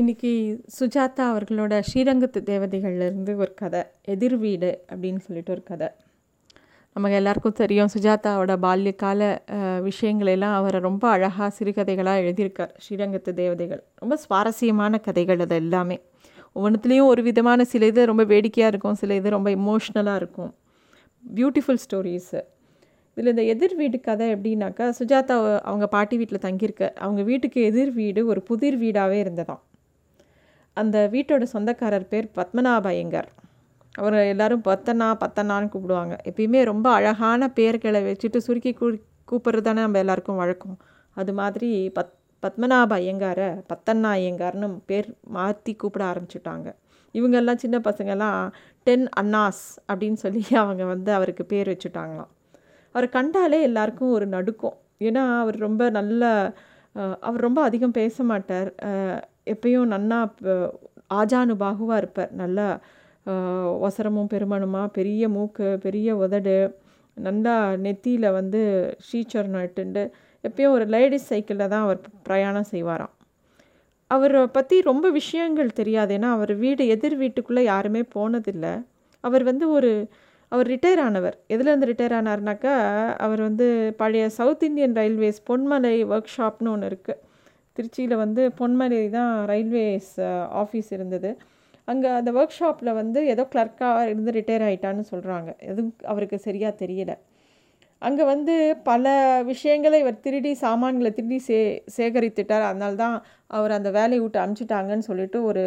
இன்றைக்கி சுஜாதா அவர்களோட ஸ்ரீரங்கத்து தேவதைகள்லேருந்து ஒரு கதை எதிர் வீடு அப்படின்னு சொல்லிட்டு ஒரு கதை. நமக்கு எல்லாருக்கும் தெரியும் சுஜாதாவோட பால்யக்கால விஷயங்களெல்லாம் அவரை ரொம்ப அழகாக சிறுகதைகளாக எழுதியிருக்கார் ஸ்ரீரங்கத்து தேவதைகள். ரொம்ப சுவாரஸ்யமான கதைகள் அது எல்லாமே. ஒவ்வொன்றுத்துலேயும் ஒரு விதமான சில இது ரொம்ப வேடிக்கையாக இருக்கும் சில இது ரொம்ப இமோஷ்னலாக இருக்கும். பியூட்டிஃபுல் ஸ்டோரிஸு இதில் இந்த எதிர் வீடு கதை எப்படின்னாக்கா சுஜாதா அவங்க பாட்டி வீட்டில் தங்கியிருக்க அவங்க வீட்டுக்கு எதிர் வீடு ஒரு புதிர் வீடாகவே இருந்ததாம். அந்த வீட்டோட சொந்தக்காரர் பேர் பத்மநாப ஐயங்கார் அவர் எல்லாரும் பத்தனா பத்தனான்னு கூப்பிடுவாங்க. எப்பயுமே ரொம்ப அழகான பேர்களை வச்சுட்டு சுருக்கி கூ கூப்பிட்றது தானே நம்ம எல்லாருக்கும் வழக்கம். அது மாதிரி பத் பத்மநாப ஐயங்காரை பத்தண்ணா ஐயங்கார்னு பேர் மாற்றி கூப்பிட ஆரம்பிச்சுட்டாங்க. இவங்கெல்லாம் சின்ன பசங்கெல்லாம் டென் அண்ணாஸ் அப்படின்னு சொல்லி அவங்க வந்து அவருக்கு பேர் வச்சுட்டாங்களாம். அவரை கண்டாலே எல்லாருக்கும் ஒரு நடுக்கம். ஏன்னா அவர் ரொம்ப நல்ல அவர் ரொம்ப அதிகம் பேச மாட்டார். எப்பயும் நன்னா ஆஜானு பாகுவாக இருப்பார். நல்லா ஒசரமும் பெருமனுமா பெரிய மூக்கு பெரிய உதடு நல்லா நெத்தியில் வந்து ஷீச்சர்னு இட்டுண்டு எப்பயும் ஒரு லேடிஸ் சைக்கிளில் தான் அவர் பிரயாணம் செய்வாராம். அவரை பற்றி ரொம்ப விஷயங்கள் தெரியாது. ஏன்னா அவர் வீடு எதிர் வீட்டுக்குள்ளே யாருமே போனதில்லை. அவர் வந்து ஒரு அவர் ரிட்டையர் ஆனவர். எதுலேருந்து ரிட்டையர் ஆனார்னாக்கா அவர் வந்து பழைய South Indian Railways Ponmalai work ஷாப்னு ஒன்று இருக்குது திருச்சியில் வந்து பொன்மலை தான் ரயில்வேஸ் ஆஃபீஸ் இருந்தது. அங்கே அந்த ஒர்க் ஷாப்பில் வந்து ஏதோ கிளர்க்காக இருந்து ரிட்டையர் ஆயிட்டான்னு சொல்கிறாங்க எதுவும் அவருக்கு சரியாக தெரியல. அங்கே வந்து பல விஷயங்களை இவர் திருடி சாமான்களை திருடி சே சேகரித்துட்டார். அதனால தான் அவர் அந்த வேலையை விட்டு அமுச்சிட்டாங்கன்னு சொல்லிட்டு ஒரு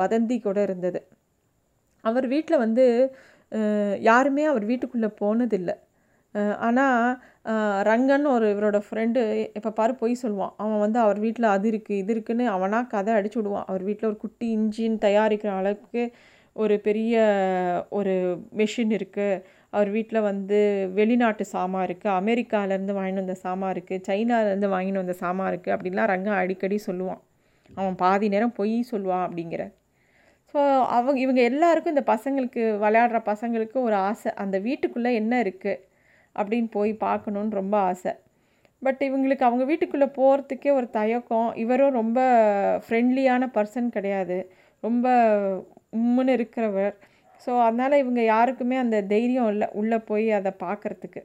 வதந்தி கூட இருந்தது. அவர் வீட்டில் வந்து யாருமே அவர் வீட்டுக்குள்ளே போனதில்லை. ஆனால் ரங்கன் ஒரு இவரோட ஃப்ரெண்டு இப்போ பாரு பொய் சொல்லுவான். அவன் வந்து அவர் வீட்டில் அது இருக்குது இது இருக்குன்னு அவனாக கதை அடிச்சு விடுவான். அவர் வீட்டில் ஒரு குட்டி இன்ஜின் தயாரிக்கிற அளவுக்கு ஒரு பெரிய ஒரு மெஷின் இருக்குது அவர் வீட்டில் வந்து வெளிநாட்டு சாமான் இருக்குது அமெரிக்காவிலேருந்து வாங்கிட்டு வந்த சாமான் இருக்குது சைனாலேருந்து வாங்கிட்டு வந்த சாமான் இருக்குது அப்படின்லாம் ரங்கன் அடிக்கடி சொல்லுவான். அவன் பாதி நேரம் பொய் சொல்லுவான் அப்படிங்கிற. ஸோ அவங்க இவங்க எல்லாருக்கும் இந்த பசங்களுக்கு விளையாடுற பசங்களுக்கு ஒரு ஆசை. அந்த வீட்டுக்குள்ளே என்ன இருக்குது அப்படின்னு போய் பார்க்கணுன்னு ரொம்ப ஆசை. பட் இவங்களுக்கு அவங்க வீட்டுக்குள்ளே போகிறதுக்கே ஒரு தயக்கம். இவரும் ரொம்ப ஃப்ரெண்ட்லியான பர்சன் கிடையாது. ரொம்ப உம்முன்னு இருக்கிறவர். ஸோ அதனால் இவங்க யாருக்குமே அந்த தைரியம் இல்லை உள்ளே போய் அதை பார்க்குறதுக்கு.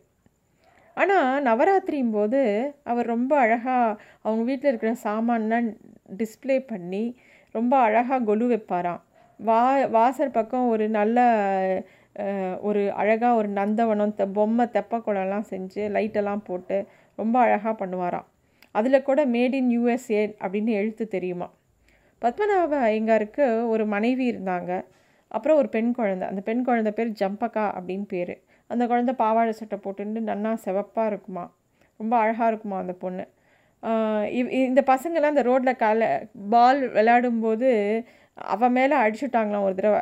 ஆனால் நவராத்திரியும் போது அவர் ரொம்ப அழகாக அவங்க வீட்டில் இருக்கிற சாமான்லாம் டிஸ்ப்ளே பண்ணி ரொம்ப அழகாக கொலு வைப்பாராம். வா வாசல் பக்கம் ஒரு நல்ல ஒரு அழகாக ஒரு நந்தவனம் தெ பொம்மை தெப்பக்குளம்லாம் செஞ்சு லைட்டெல்லாம் போட்டு ரொம்ப அழகாக பண்ணுவாராம். அதில் கூட மேட் இன் யூஎஸ்ஏ அப்படின்னு எழுத்து தெரியுமா? பத்மநாப ஐயங்காருக்கு ஒரு மனைவி இருந்தாங்க. அப்புறம் ஒரு பெண் குழந்தை. அந்த பெண் குழந்தை பேர் ஜம்பக்கா அப்படின்னு பேர். அந்த குழந்தை பாவாடை சட்டை போட்டுட்டு நன்னா செவப்பாக இருக்குமா? ரொம்ப அழகாக இருக்குமா அந்த பொண்ணு? இவ் இந்த பசங்கள்லாம் அந்த ரோட்டில் கால பால் விளையாடும்போது அவன் மேலே அடிச்சுட்டாங்களாம் ஒரு தடவை.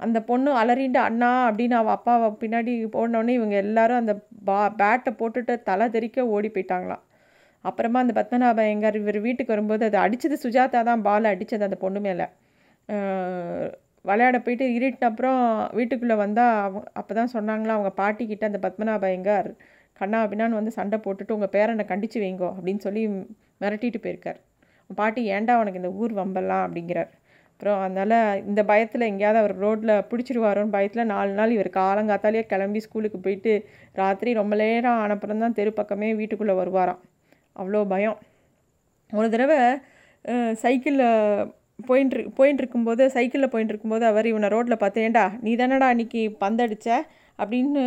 அந்த பொண்ணு அலறிண்டு அண்ணா அப்படின்னு அவள் அப்பாவை பின்னாடி போனோடனே இவங்க எல்லாரும் அந்த பா பேட்டை போட்டுட்டு தலை தெறிக்க ஓடி போயிட்டாங்களாம். அப்புறமா அந்த பத்மநாப எங்கார் இவர் வீட்டுக்கு வரும்போது அது அடித்தது சுஜாதா தான் பாலை அடித்தது அந்த பொண்ணு மேலே. விளையாட போயிட்டு இருட்டின அப்புறம் வீட்டுக்குள்ளே வந்தால் அவங்க அப்போ தான் சொன்னாங்களா அவங்க பாட்டிக்கிட்ட அந்த பத்மநாப எங்கார்? கண்ணா அப்படின்னான்னு வந்து சண்டை போட்டுட்டு உங்கள் பேரனை கண்டிச்சு வைங்கோ அப்படின்னு சொல்லி மிரட்டிட்டு போயிருக்கார். பாட்டி ஏன்டா உனக்கு இந்த ஊர் வம்பலாம் அப்படிங்கிறார். அப்புறம் அதனால் இந்த பயத்தில் எங்கேயாவது அவர் ரோட்டில் பிடிச்சிருவாரோன்னு பயத்தில் நாலு நாள் இவர் காலங்காத்தாலேயே கிளம்பி ஸ்கூலுக்கு போயிட்டு ராத்திரி ரொம்ப நேரம் ஆனப்புறம் தான் தெரு பக்கமே வீட்டுக்குள்ளே வருவாராம். அவ்வளோ பயம். ஒரு தடவை சைக்கிளில் போயின்ட்டு போயின்ட்டு இருக்கும்போது சைக்கிளில் போயின்ட்டு இருக்கும்போது அவர் இவனை ரோட்டில் பார்த்து ஏண்டா நீ தானடா அன்றைக்கி பந்தடிச்ச? அப்படின்னு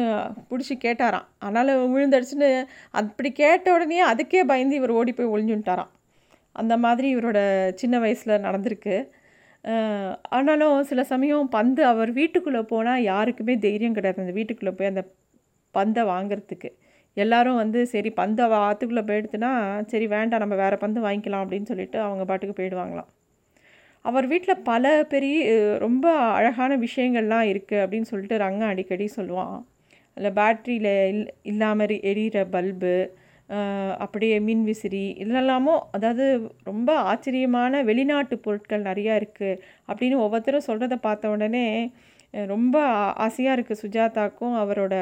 பிடிச்சி கேட்டாராம். அதனால் விழுந்தடிச்சுன்னு அப்படி கேட்ட உடனே அதுக்கே பயந்து இவர் ஓடி போய் ஒளிஞ்சுட்டாராம் அந்த மாதிரி இவரோட சின்ன வயசில் நடந்திருக்கு. ஆனாலும் சில சமயம் பந்து அவர் வீட்டுக்குள்ளே போனால் யாருக்குமே தைரியம் கிடையாது. அந்த வீட்டுக்குள்ளே போய் அந்த பந்தை வாங்குறதுக்கு. எல்லாரும் வந்து சரி பந்தை ஆற்றுக்குள்ளே போயிடுத்துனா சரி வேண்டாம் நம்ம வேறு பந்து வாங்கிக்கலாம் அப்படின்னு சொல்லிட்டு அவங்க பாட்டுக்கு போயிடுவாங்களாம். அவர் வீட்டில் பல பெரிய ரொம்ப அழகான விஷயங்கள்லாம் இருக்குது அப்படின்னு சொல்லிட்டு ரங்கம் அடிக்கடி சொல்லுவான். அதில் பேட்ரியில் இல் இல்லாமல் எரியிற பல்பு அப்படியே மின் விசிறி இதெல்லாமோ அதாவது ரொம்ப ஆச்சரியமான வெளிநாட்டு பொருட்கள் நிறையா இருக்குது அப்படின்னு ஒவ்வொருத்தரும் சொல்கிறத பார்த்த உடனே ரொம்ப ஆசையாக இருக்குது சுஜாதாக்கும் அவரோட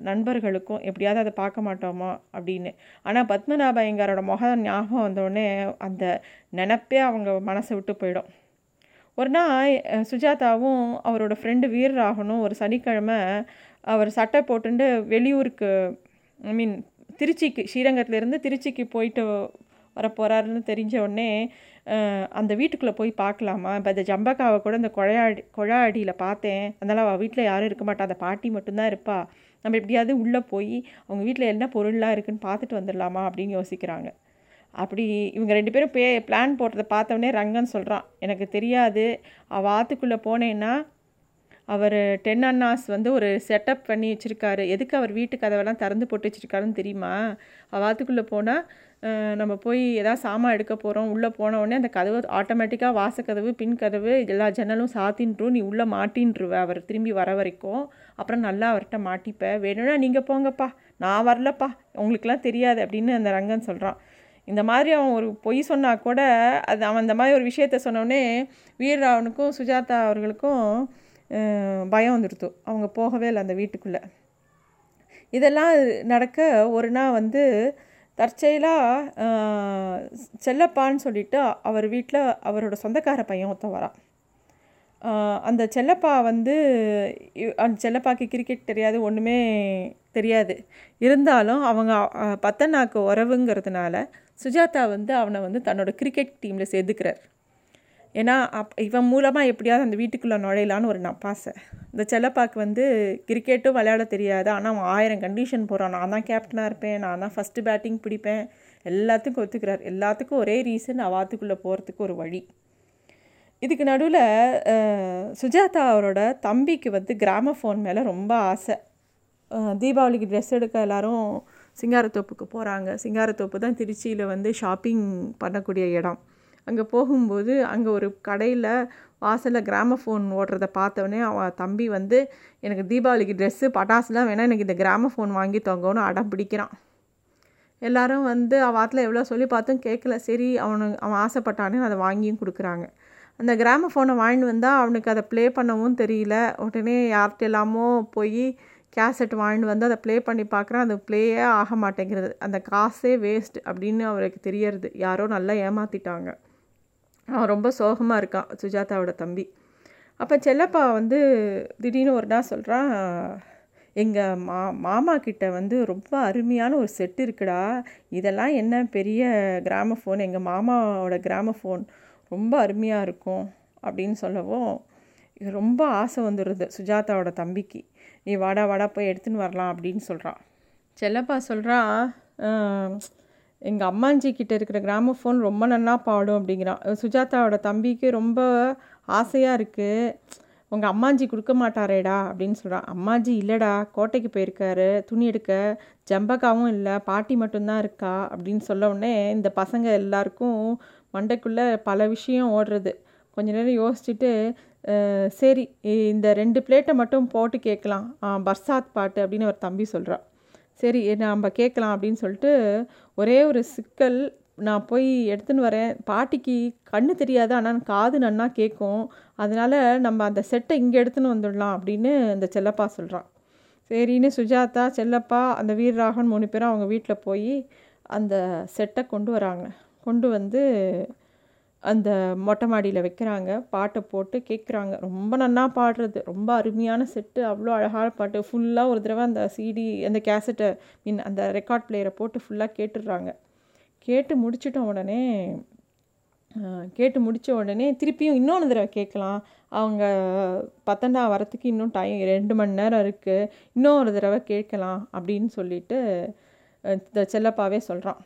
நண்பர்களுக்கும் எப்படியாவது அதை பார்க்க மாட்டோமா அப்படின்னு. ஆனால் பத்மநாப ஐயங்காரோட முகம் ஞாபகம் வந்தோடனே அந்த நினப்பே அவங்க மனசை விட்டு போயிடும். ஒரு நாள் சுஜாதாவும் அவரோட ஃப்ரெண்டு வீரராகனும் ஒரு சனிக்கிழமை அவர் சட்டை போட்டுட்டு வெளியூருக்கு ஐ மீன் திருச்சிக்கு ஸ்ரீரங்கத்துலேருந்து திருச்சிக்கு போயிட்டு வர போகிறாருன்னு தெரிஞ்ச உடனே அந்த வீட்டுக்குள்ளே போய் பார்க்கலாமா? இப்போ இந்த ஜம்பக்காவை கூட இந்த குழையாடி குழாடியில் பார்த்தேன். அதனால் அவள் வீட்டில் யாரும் இருக்க மாட்டா. அந்த பாட்டி மட்டும்தான் இருப்பா. நம்ம எப்படியாவது உள்ளே போய் அவங்க வீட்டில் என்ன பொருள்லாம் இருக்குதுன்னு பார்த்துட்டு வந்துடலாமா? அப்படின்னு யோசிக்கிறாங்க. அப்படி இவங்க ரெண்டு பேரும் பே பிளான் போட்டதை பார்த்தவொடனே ரங்கன் சொல்கிறான் எனக்கு தெரியாது. அவள் ஆற்றுக்குள்ளே போனேன்னா அவர் டென் அண்ணாஸ் வந்து ஒரு செட்டப் பண்ணி வச்சுருக்காரு. எதுக்கு அவர் வீட்டு கதவெல்லாம் திறந்து போட்டு வச்சுருக்காருன்னு தெரியுமா? அவாத்துக்குள்ளே போனால் நம்ம போய் எதாவது சாமான் எடுக்க போகிறோம் உள்ளே போன உடனே அந்த கதவு ஆட்டோமேட்டிக்காக வாசக்கதவு பின் கதவு எல்லா ஜன்னலும் சாத்தின்றும். நீ உள்ளே மாட்டின்றுவ அவர் திரும்பி வர வரைக்கும். அப்புறம் நல்லா அவர்கிட்ட மாட்டிப்ப. வேணும்னா நீங்கள் போங்கப்பா. நான் வரலப்பா. உங்களுக்குலாம் தெரியாது அப்படின்னு அந்த ரங்கன் சொல்கிறான் இந்த மாதிரி அவன் ஒரு பொய் சொன்னா கூட அது அவன் இந்த மாதிரி ஒரு விஷயத்த சொன்னோடனே வீரராவனுக்கும் சுஜாதா அவர்களுக்கும் பயம் வந்துடுத்து அவங்க போகவே இல்லை அந்த வீட்டுக்குள்ளே. இதெல்லாம் நடக்க ஒரு நாள் வந்து தற்செயலாக செல்லப்பான்னு சொல்லிட்டு அவர் வீட்டில் அவரோட சொந்தக்கார பையன் ஒருத்தன் வரான். அந்த செல்லப்பா வந்து அந்த செல்லப்பாக்கு கிரிக்கெட் தெரியாது ஒன்றுமே தெரியாது. இருந்தாலும் அவங்க ஆஹ், பத்தனாக்கு உறவுங்கிறதுனால சுஜாதா வந்து அவனை வந்து தன்னோட கிரிக்கெட் டீமில் சேர்த்துக்கிறார். ஏன்னா அப் இவன் மூலமாக எப்படியாவது அந்த வீட்டுக்குள்ளே நுழையலான்னு ஒரு நப்பாசை இந்த செல்லப்பாக்கு வந்து கிரிக்கெட்டும் விளையாட தெரியாது. ஆனால் அவன் ஆயிரம் கண்டிஷன் போகிறான் நான் தான் கேப்டனாக இருப்பேன். நான் தான் ஃபஸ்ட்டு பேட்டிங் பிடிப்பேன். எல்லாத்துக்கும் ஒத்துக்கிறார். எல்லாத்துக்கும் ஒரே ரீசன் அவாத்துக்குள்ளே போகிறதுக்கு ஒரு வழி. இதுக்கு நடுவில் சுஜாதா அவரோட தம்பிக்கு வந்து கிராம ஃபோன் மேலே ரொம்ப ஆசை. தீபாவளிக்கு ட்ரெஸ் எடுக்க எல்லாரும் சிங்காரத்தோப்புக்கு போகிறாங்க சிங்காரத்தோப்பு தான் திருச்சியில் வந்து ஷாப்பிங் பண்ணக்கூடிய இடம். அங்கே போகும்போது அங்கே ஒரு கடையில் வாசலில் கிராமஃபோன் ஓடுறத பார்த்தவொடனே அவன் தம்பி வந்து எனக்கு தீபாவளிக்கு ட்ரெஸ்ஸு பட்டாசுலாம் வேணால் எனக்கு இந்த கிராமஃபோன் வாங்கி தொங்கன்னு அடம் பிடிக்கிறான். எல்லாரும் வந்து அவன் ஆத்தில் எவ்வளோ சொல்லி பார்த்தும் கேட்கல சரி அவனு அவன் ஆசைப்பட்டானே அதை வாங்கியும் கொடுக்குறாங்க. அந்த கிராம ஃபோனை வாங்கிட்டு வந்தால் அவனுக்கு அதை ப்ளே பண்ணவும் தெரியல. உடனே யார்கிட்ட எல்லாமோ போய் கேசட் வாங்கிட்டு வந்து அதை ப்ளே பண்ணி பார்க்குறான். அது ப்ளேயே ஆக மாட்டேங்கிறது. அந்த காசே வேஸ்ட் அப்படின்னு அவருக்கு தெரியறது. யாரோ நல்லா ஏமாற்றிட்டாங்க அவன் ரொம்ப சோகமாக இருக்கான் சுஜாதாவோட தம்பி. அப்போ செல்லப்பா வந்து திடீர்னு ஒரு நாள் சொல்கிறான் எங்கள் மா மாமா கிட்ட வந்து ரொம்ப அருமையான ஒரு செட் இருக்குடா. இதெல்லாம் என்ன பெரிய கிராம ஃபோன் எங்கள் மாமாவோட கிராம ஃபோன் ரொம்ப அருமையாக இருக்கும். அப்படின்னு சொல்லவும் ரொம்ப ஆசை வந்துடுது சுஜாதாவோட தம்பிக்கு. நீ வாடா வாடா போய் எடுத்துன்னு வரலாம். அப்படின்னு சொல்கிறான் செல்லப்பா சொல்கிறான் எங்கள் அம்மாஞ்சி கிட்ட இருக்கிற கிராமஃபோன் ரொம்ப நல்லா பாடும் அப்படிங்கிறான் சுஜாதாவோட தம்பிக்கு ரொம்ப ஆசையாக இருக்குது உங்கள் அம்மாஞ்சி கொடுக்க மாட்டாரேடா அப்படின்னு சொல்கிறான் அம்மாஞ்சி இல்லைடா கோட்டைக்கு போயிருக்காரு. துணி எடுக்க. ஜம்பக்காவும் இல்லை. பாட்டி மட்டும்தான் இருக்கா? அப்படின்னு சொல்ல உடனே இந்த பசங்க எல்லாருக்கும் மண்டைக்குள்ளே பல விஷயம் ஓடுறது. கொஞ்ச நேரம் யோசிச்சுட்டு சரி இந்த ரெண்டு பிளேட்டை மட்டும் போட்டு கேட்கலாம். ஆ, பர்சாத் பாட்டு அப்படின்னு ஒரு தம்பி சொல்கிறான் சரி நம்ம கேட்கலாம் அப்படின்னு சொல்லிட்டு ஒரே ஒரு சிக்கல் நான் போய் எடுத்துன்னு வரேன். பாட்டிக்கு கண்ணு தெரியாது ஆனால் காது நன்னா கேட்கும். அதனால் நம்ம அந்த செட்டை இங்கே எடுத்துன்னு வந்துடலாம் அப்படின்னு அந்த செல்லப்பா சொல்கிறான் சரின்னு சுஜாதா செல்லப்பா அந்த வீரராகவன் மூணு பேரும் அவங்க வீட்டில் போய் அந்த செட்டை கொண்டு வராங்க. கொண்டு வந்து அந்த மொட்டை மாடியில் வைக்கிறாங்க. பாட்டை போட்டு கேட்குறாங்க ரொம்ப நன்னா பாடுறது. ரொம்ப அருமையான செட்டு அவ்வளோ அழகான பாட்டு. ஃபுல்லாக ஒரு தடவை அந்த சிடி அந்த கேசட்டை மீன் அந்த ரெக்கார்ட் பிளேயரை போட்டு ஃபுல்லாக கேட்டுடுறாங்க. கேட்டு முடிச்சிட்ட உடனே கேட்டு முடித்த உடனே திருப்பியும் இன்னொன்று தடவை கேட்கலாம். அவங்க பத்தண்டா வரத்துக்கு இன்னும் டைம் ரெண்டு மணி நேரம் இருக்குது இன்னொரு தடவை கேட்கலாம் அப்படின்னு சொல்லிட்டு இந்த செல்லப்பாவே சொல்கிறான்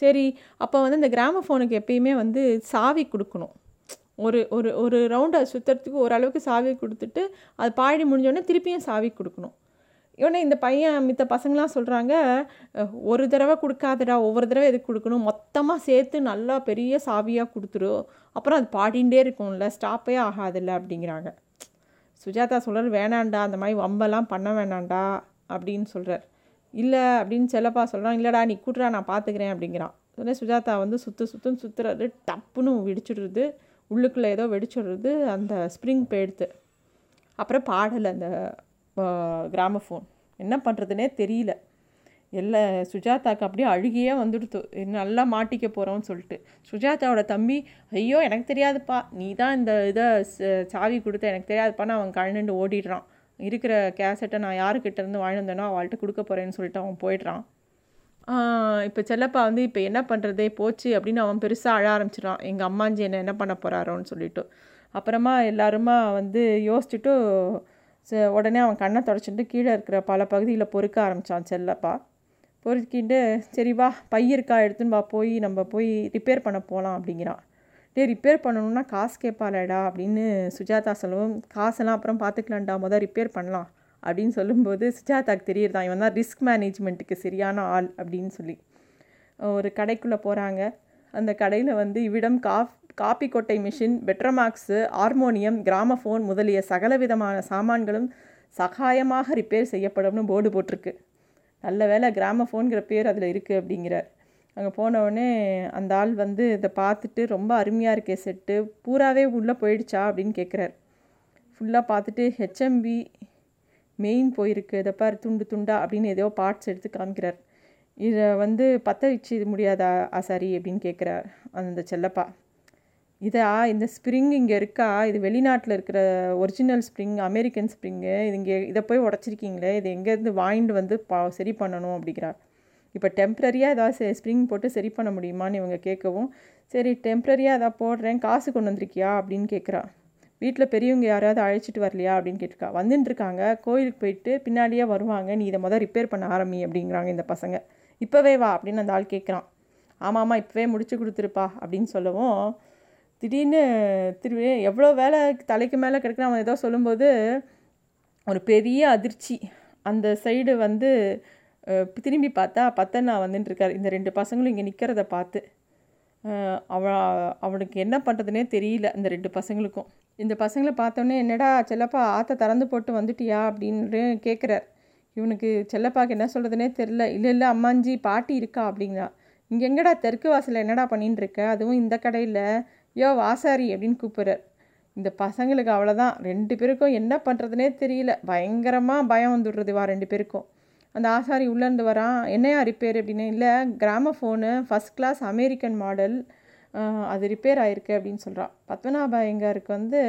சரி அப்போ வந்து இந்த கிராம ஃபோனுக்கு எப்பயுமே வந்து சாவி கொடுக்கணும். ஒரு ஒரு ஒரு ரவுண்டை சுற்றுறதுக்கு ஓரளவுக்கு சாவி கொடுத்துட்டு அது பாடி முடிஞ்சோடனே திருப்பியும் சாவி கொடுக்கணும். இவனே இந்த பையன் மித்த பசங்களாம் சொல்கிறாங்க ஒரு தடவை கொடுக்காதடா ஒவ்வொரு தடவை எதுக்கு கொடுக்கணும்? மொத்தமாக சேர்த்து நல்லா பெரிய சாவியாக கொடுத்துரு. அப்புறம் அது பாடிண்டே இருக்கும்ல ஸ்டாப்பே ஆகாதில்ல அப்படிங்கிறாங்க. சுஜாதா சொல்கிறார் வேணாண்டா அந்த மாதிரி வம்பெல்லாம் பண்ண வேணாண்டா அப்படின்னு சொல்கிறார் இல்லை அப்படின்னு செல்லப்பா சொல்கிறான் இல்லைடா நீ கூட்டுறா நான் பார்த்துக்கிறேன் அப்படிங்கிறான். உடனே சுஜாதா வந்து சுற்று சுற்றுன்னு சுற்றுறது டப்புன்னு வெடிச்சிடுறது. உள்ளுக்குள்ளே ஏதோ வெடிச்சிடுறது அந்த ஸ்ப்ரிங் போயிடுது அப்புறம் பாடலை அந்த கிராமஃபோன் என்ன பண்ணுறதுனே தெரியல. எல்லா சுஜாதாக்கு அப்படியே அழுகியே வந்துடுத்து. நல்லா மாட்டிக்க போகிறோம்னு சொல்லிட்டு. சுஜாதாவோட தம்பி ஐயோ எனக்கு தெரியாதுப்பா. நீ தான் இந்த இதை சாவி கொடுத்த எனக்கு தெரியாதுப்பான்னு அவன் கழண்டுண்டு ஓடிடுறான். இருக்கிற கேசட்டை நான் யாருக்கிட்டேருந்து வாழ்ந்தேனோ அவள்கிட்ட கொடுக்க போகிறேன்னு சொல்லிட்டு அவன் போயிடுறான். இப்போ செல்லப்பா வந்து இப்போ என்ன பண்ணுறதே போச்சு அப்படின்னு அவன் பெருசாக அழ ஆரம்பிச்சிடான் எங்கள் அம்மாஞ்சி என்ன என்ன பண்ண போகிறாரோன்னு சொல்லிட்டு. அப்புறமா எல்லாருமா வந்து யோசிச்சுட்டு உடனே அவன் கண்ணை தொடச்சிட்டு கீழே இருக்கிற பல பகுதியில் பொறுக்க ஆரம்பித்தான் செல்லப்பா. பொறுக்கிட்டு சரி வா பை இருக்கா எடுத்துன்னு வா போய் நம்ம போய் ரிப்பேர் பண்ண போகலாம் அப்படிங்கிறான். டே ரிப்பேர் பண்ணணுன்னா காசு கேட்பாளடா அப்படின்னு சுஜாதா சொல்லவும். காசெல்லாம் அப்புறம் பார்த்துக்கலான்டா முதல் ரிப்பேர் பண்ணலாம் அப்படின்னு சொல்லும்போது சுஜாதாக்கு தெரியுறதான் இவன் தான் ரிஸ்க் மேனேஜ்மெண்ட்டுக்கு சரியான ஆள் அப்படின்னு சொல்லி. ஒரு கடைக்குள்ளே போகிறாங்க அந்த கடையில் வந்து இவ்விடம் காஃப் காப்பி கொட்டை மிஷின் பெட்ரமாக்ஸு ஹார்மோனியம் கிராமஃபோன் முதலிய சகல விதமான சாமான்களும் சகாயமாக ரிப்பேர் செய்யப்படும்னு போர்டு போட்டிருக்கு. நல்ல வேலை கிராமஃபோன்கிற பேர் அதில் இருக்குது அப்படிங்கிறார். அங்கே போனவுடனே அந்த ஆள் வந்து இதை பார்த்துட்டு ரொம்ப அருமையாக இருக்கே செட்டு பூராவே உள்ளே போயிடுச்சா அப்படின்னு கேட்குறார் ஃபுல்லாக பார்த்துட்டு ஹெச்எம்பி மெயின் போயிருக்கு. இதை பார் துண்டு துண்டா அப்படின்னு ஏதோ பார்ட்ஸ் எடுத்து காமிக்கிறார். இதை வந்து பற்ற வச்சு முடியாதா ஆசாரி அப்படின்னு கேட்குறார் அந்த செல்லப்பா. இதா இந்த ஸ்ப்ரிங் இங்கே இருக்கா? இது வெளிநாட்டில் இருக்கிற ஒரிஜினல் ஸ்ப்ரிங் அமெரிக்கன் ஸ்ப்ரிங்கு இது இங்கே இதை போய் உடச்சிருக்கீங்களே? இது எங்கேருந்து வாங்கிட்டு வந்து பா சரி பண்ணணும் அப்படிங்கிறார். இப்போ டெம்ப்ரரியாக ஏதாவது ஸ்ப்ரிங் போட்டு சரி பண்ண முடியுமான்னு இவங்க கேட்கவும் சரி டெம்ப்ரரியாக ஏதாவது போடுறேன் காசு கொண்டு வந்திருக்கியா? அப்படின்னு கேட்குறா. வீட்டில் பெரியவங்க யாராவது அழைச்சிட்டு வரலையா? அப்படின்னு கேட்டிருக்கா. வந்துட்டுருக்காங்க கோயிலுக்கு போயிட்டு பின்னாடியே வருவாங்க. நீ இதை மொதல் ரிப்பேர் பண்ண ஆரம்பி அப்படிங்கிறாங்க இந்த பசங்க. இப்போவே வா அப்படின்னு அந்த ஆள் கேட்குறான். ஆமாம்மா இப்போவே முடிச்சு கொடுத்துருப்பா அப்படின்னு சொல்லவும் திடீர்னு திரும்பி எவ்வளோ வேலை தலைக்கு மேலே கிடைக்குன்னு அவன் ஏதோ சொல்லும்போது ஒரு பெரிய அதிர்ச்சி. அந்த சைடு வந்து திரும்பி பார்த்தா பத்தண்ணா வந்துட்டுருக்கார் இந்த ரெண்டு பசங்களும் இங்கே நிற்கிறத பார்த்து. அவ அவனுக்கு என்ன பண்ணுறதுனே தெரியல இந்த ரெண்டு பசங்களுக்கும். இந்த பசங்களை பார்த்தோன்னே என்னடா செல்லப்பா ஆற்ற திறந்து போட்டு வந்துட்டியா? அப்படின்னு கேட்குறார் இவனுக்கு செல்லப்பாக்கு என்ன சொல்கிறதுனே தெரில. இல்லை இல்லை அம்மாஞ்சி பாட்டி இருக்கா? அப்படிங்கிறா. இங்கே எங்கடா தெற்கு வாசலில் என்னடா பண்ணின்னு இருக்க அதுவும் இந்த கடையில். யோ வாசாரி அப்படின்னு கூப்பிட்றார். இந்த பசங்களுக்கு அவ்வளோதான் ரெண்டு பேருக்கும் என்ன பண்ணுறதுனே தெரியல. பயங்கரமாக பயம் வந்துடுறது வா ரெண்டு பேருக்கும். அந்த ஆசாரி உள்ளேருந்து வரான். என்னையா ரிப்பேர் அப்படின்னு? இல்லை கிராம phone first class American model அது ரிப்பேர் ஆகிருக்கு அப்படின்னு சொல்கிறான் பத்மநாப ஐயங்காருக்கு வந்து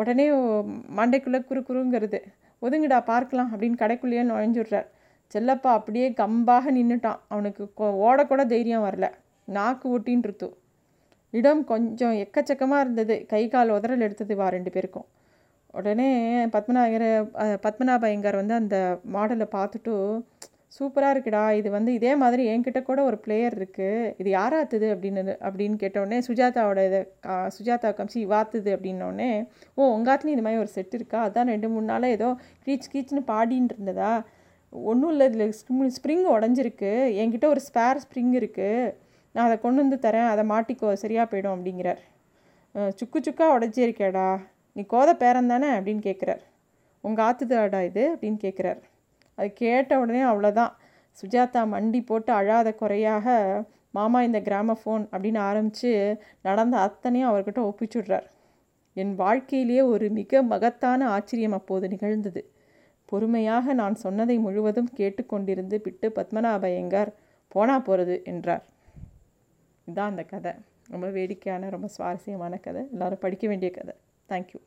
உடனே மண்டைக்குள்ளே குறு குறுங்கிறது. ஒதுங்கடா பார்க்கலாம் அப்படின்னு கடைக்குள்ளேயே நுழைஞ்சுடுறார். செல்லப்பா அப்படியே கம்பாக நின்றுட்டான் அவனுக்கு ஓடக்கூட தைரியம் வரல. நாக்கு ஒட்டின்றது இடம் கொஞ்சம் எக்கச்சக்கமாக இருந்தது. கை கால் உதறல் எடுத்தது வா ரெண்டு பேருக்கும். உடனே பத்மநாயகர் பத்மநாப ஐயங்கார் வந்து அந்த மாடலை பார்த்துட்டு சூப்பராக இருக்குடா இது வந்து இதே மாதிரி என்கிட்ட கூட ஒரு பிளேயர் இருக்குது இது யாராத்துது? அப்படின்னு அப்படின்னு கேட்டோடனே சுஜாதாவோட இதை சுஜாதா கம்சி வாத்துது அப்படின்னோடனே ஓ உங்காத்துலேயும் இது மாதிரி ஒரு செட் இருக்கா? அதான் ரெண்டு மூணு நாளாக ஏதோ கீச் கீச்சுன்னு பாடின்னு இருந்ததா? ஒன்றும் இல்லை இதில் ஸ்ப்ரிங் உடஞ்சிருக்கு. என்கிட்ட ஒரு ஸ்பேர் ஸ்ப்ரிங் இருக்குது நான் அதை கொண்டு வந்து தரேன். அதை மாட்டிக்கோ சரியாக போயிடும் அப்படிங்கிறார். சுக்கு சுக்காக உடஞ்சிருக்கேடா. நீ கோத பேரன் தானே அப்படின்னு கேட்குறார் உங்கள் ஆத்துதாடா இது அப்படின்னு கேட்குறார் அது கேட்ட உடனே அவ்வளோதான் சுஜாதா மண்டி போட்டு அழாத குறையாக மாமா இந்த கிராம ஃபோன் அப்படின்னு ஆரம்பித்து நடந்த அத்தனையும் அவர்கிட்ட ஒப்பிச்சுடுறார் என் வாழ்க்கையிலேயே ஒரு மிக மகத்தான ஆச்சரியம் அப்போது நிகழ்ந்தது. பொறுமையாக நான் சொன்னதை முழுவதும் கேட்டுக்கொண்டிருந்து பிட்டு பத்மநாபயங்கார் போனா போகிறது என்றார். இதுதான் அந்த கதை. ரொம்ப வேடிக்கையான ரொம்ப சுவாரஸ்யமான கதை. எல்லோரும் படிக்க வேண்டிய கதை. Thank you.